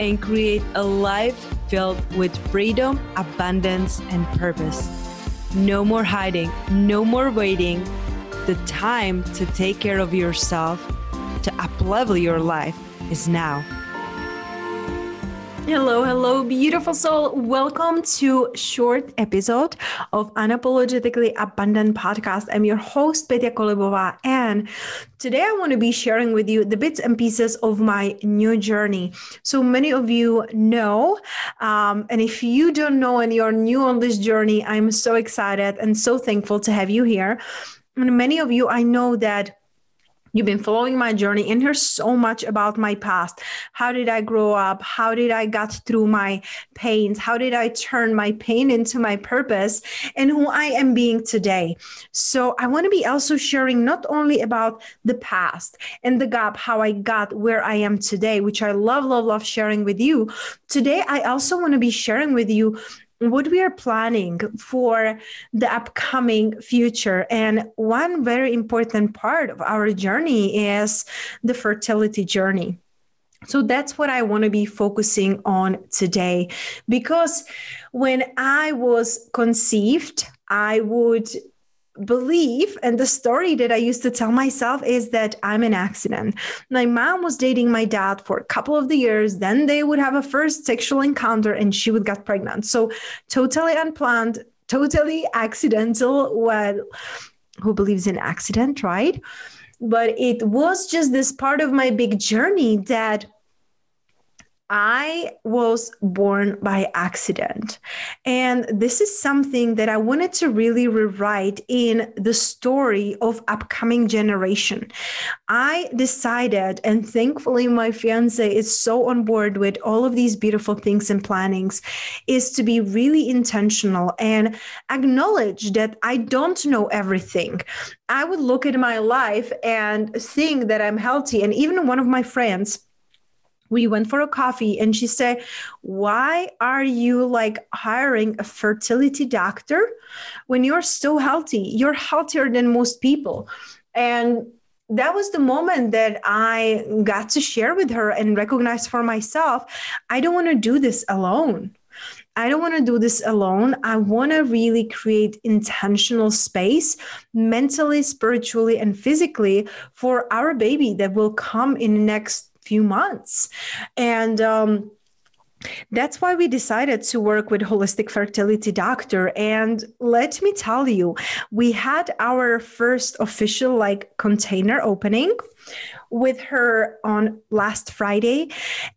and create a life filled with freedom, abundance, and purpose. No more hiding, no more waiting. The time to take care of yourself, to uplevel your life is now. Hello, hello, beautiful soul. Welcome to short episode of Unapologetically Abundant podcast. I'm your host, Petya Kolibova, and today I want to be sharing with you the bits and pieces of my new journey. So many of you know, um, and if you don't know and you're new on this journey, I'm so excited and so thankful to have you here. And many of you, I know that You've been following my journey and hear so much about my past. How did I grow up? How did I got through my pains? How did I turn my pain into my purpose and who I am being today? So I want to be also sharing not only about the past and the gap, how I got where I am today, which I love, love, love sharing with you. Today, I also want to be sharing with you what we are planning for the upcoming future. And one very important part of our journey is the fertility journey. So that's what I want to be focusing on today. Because when I was conceived, I would belief and the story that I used to tell myself is that I'm an accident. My mom was dating my dad for a couple of the years, then they would have a first sexual encounter and she would get pregnant. So totally unplanned, totally accidental. Well, who believes in accident, right? But it was just this part of my big journey that I was born by accident. And this is something that I wanted to really rewrite in the story of upcoming generation. I decided, and thankfully my fiance is so on board with all of these beautiful things and plannings, is to be really intentional and acknowledge that I don't know everything. I would look at my life and think that I'm healthy. And even one of my friends, we went for a coffee and she said why are you like hiring a fertility doctor when you're so healthy you're healthier than most people and that was the moment that I got to share with her and recognize for myself I don't want to do this alone. I don't want to do this alone. I want to really create intentional space mentally, spiritually, and physically for our baby that will come in the next few months. And um, that's why we decided to work with holistic fertility doctor and let me tell you we had our first official like container opening with her on last friday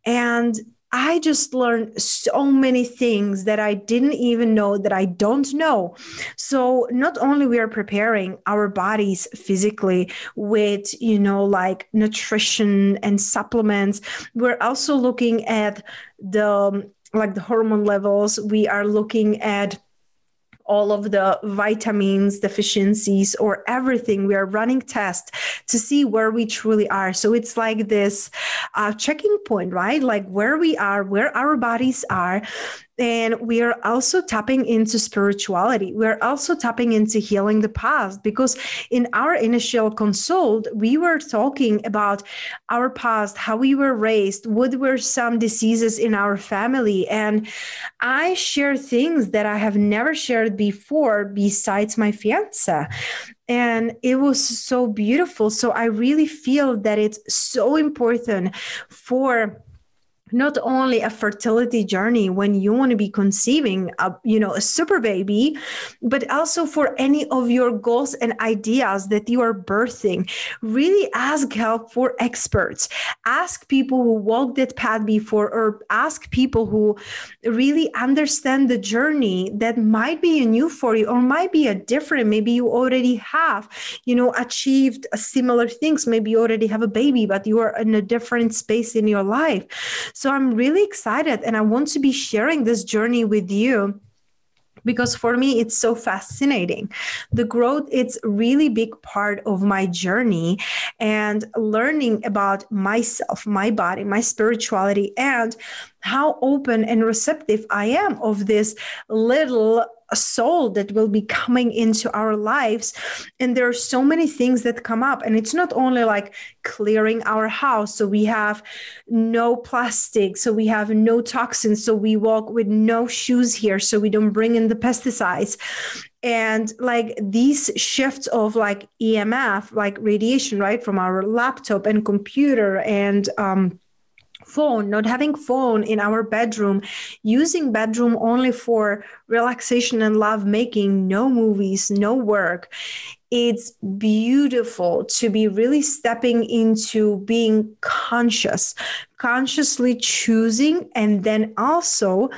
and I just learned so many things that I didn't even know that I don't know. So not only we are preparing our bodies physically with, you know, like nutrition and supplements, we're also looking at the like the hormone levels. We are looking at all of the vitamins deficiencies or everything. We are running tests to see where we truly are. So it's like this uh, checking point right? Like where we are where our bodies are and we are also tapping into spirituality. We're also tapping into healing the past because in our initial consult, we were talking about our past, how we were raised, what were some diseases in our family. And I share things that I have never shared before besides my fiance and it was so beautiful so i really feel that it's so important for not only a fertility journey when you want to be conceiving a you know a super baby but also for any of your goals and ideas that you are birthing. Really ask help for experts. Ask people who walked that path before or ask people who really understand the journey that might be new for you or might be a different. Maybe you already have you know achieved similar things. Maybe you already have a baby but you are in a different space in your life so I'm really excited and I want to be sharing this journey with you because for me it's so fascinating. The growth it's really big part of my journey and learning about myself my body my spirituality and how open and receptive i am of this little a soul that will be coming into our lives. And there are so many things that come up. And it's not only like clearing our house. So we have no plastic. So we have no toxins. So we walk with no shoes here. So we don't bring in the pesticides. And like these shifts of like emf like radiation right from our laptop and computer and um phone not having phone in our bedroom using bedroom only for relaxation and love making no movies no work. It's beautiful to be really stepping into being conscious consciously choosing and then also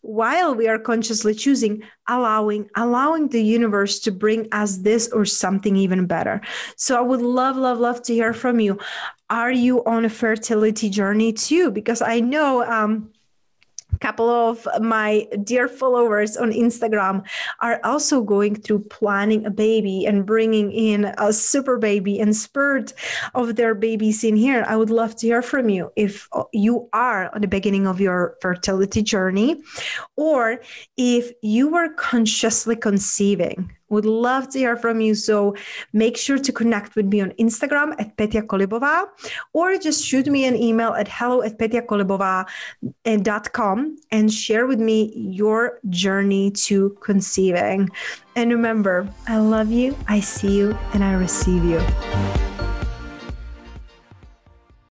while we are consciously choosing allowing allowing the universe to bring us this or something even better. So i would love love love to hear from you are you on a fertility journey too because i know um couple of my dear followers on Instagram are also going through planning a baby and bringing in a super baby and spurt of their babies in here. I would love to hear from you if you are on the beginning of your fertility journey or if you were consciously conceiving would love to hear from you. So make sure to connect with me on Instagram at Petya Kolibova or just shoot me an email at hello at petyakolibova.com eh, and share with me your journey to conceiving. And remember, I love you, I see you, and I receive you.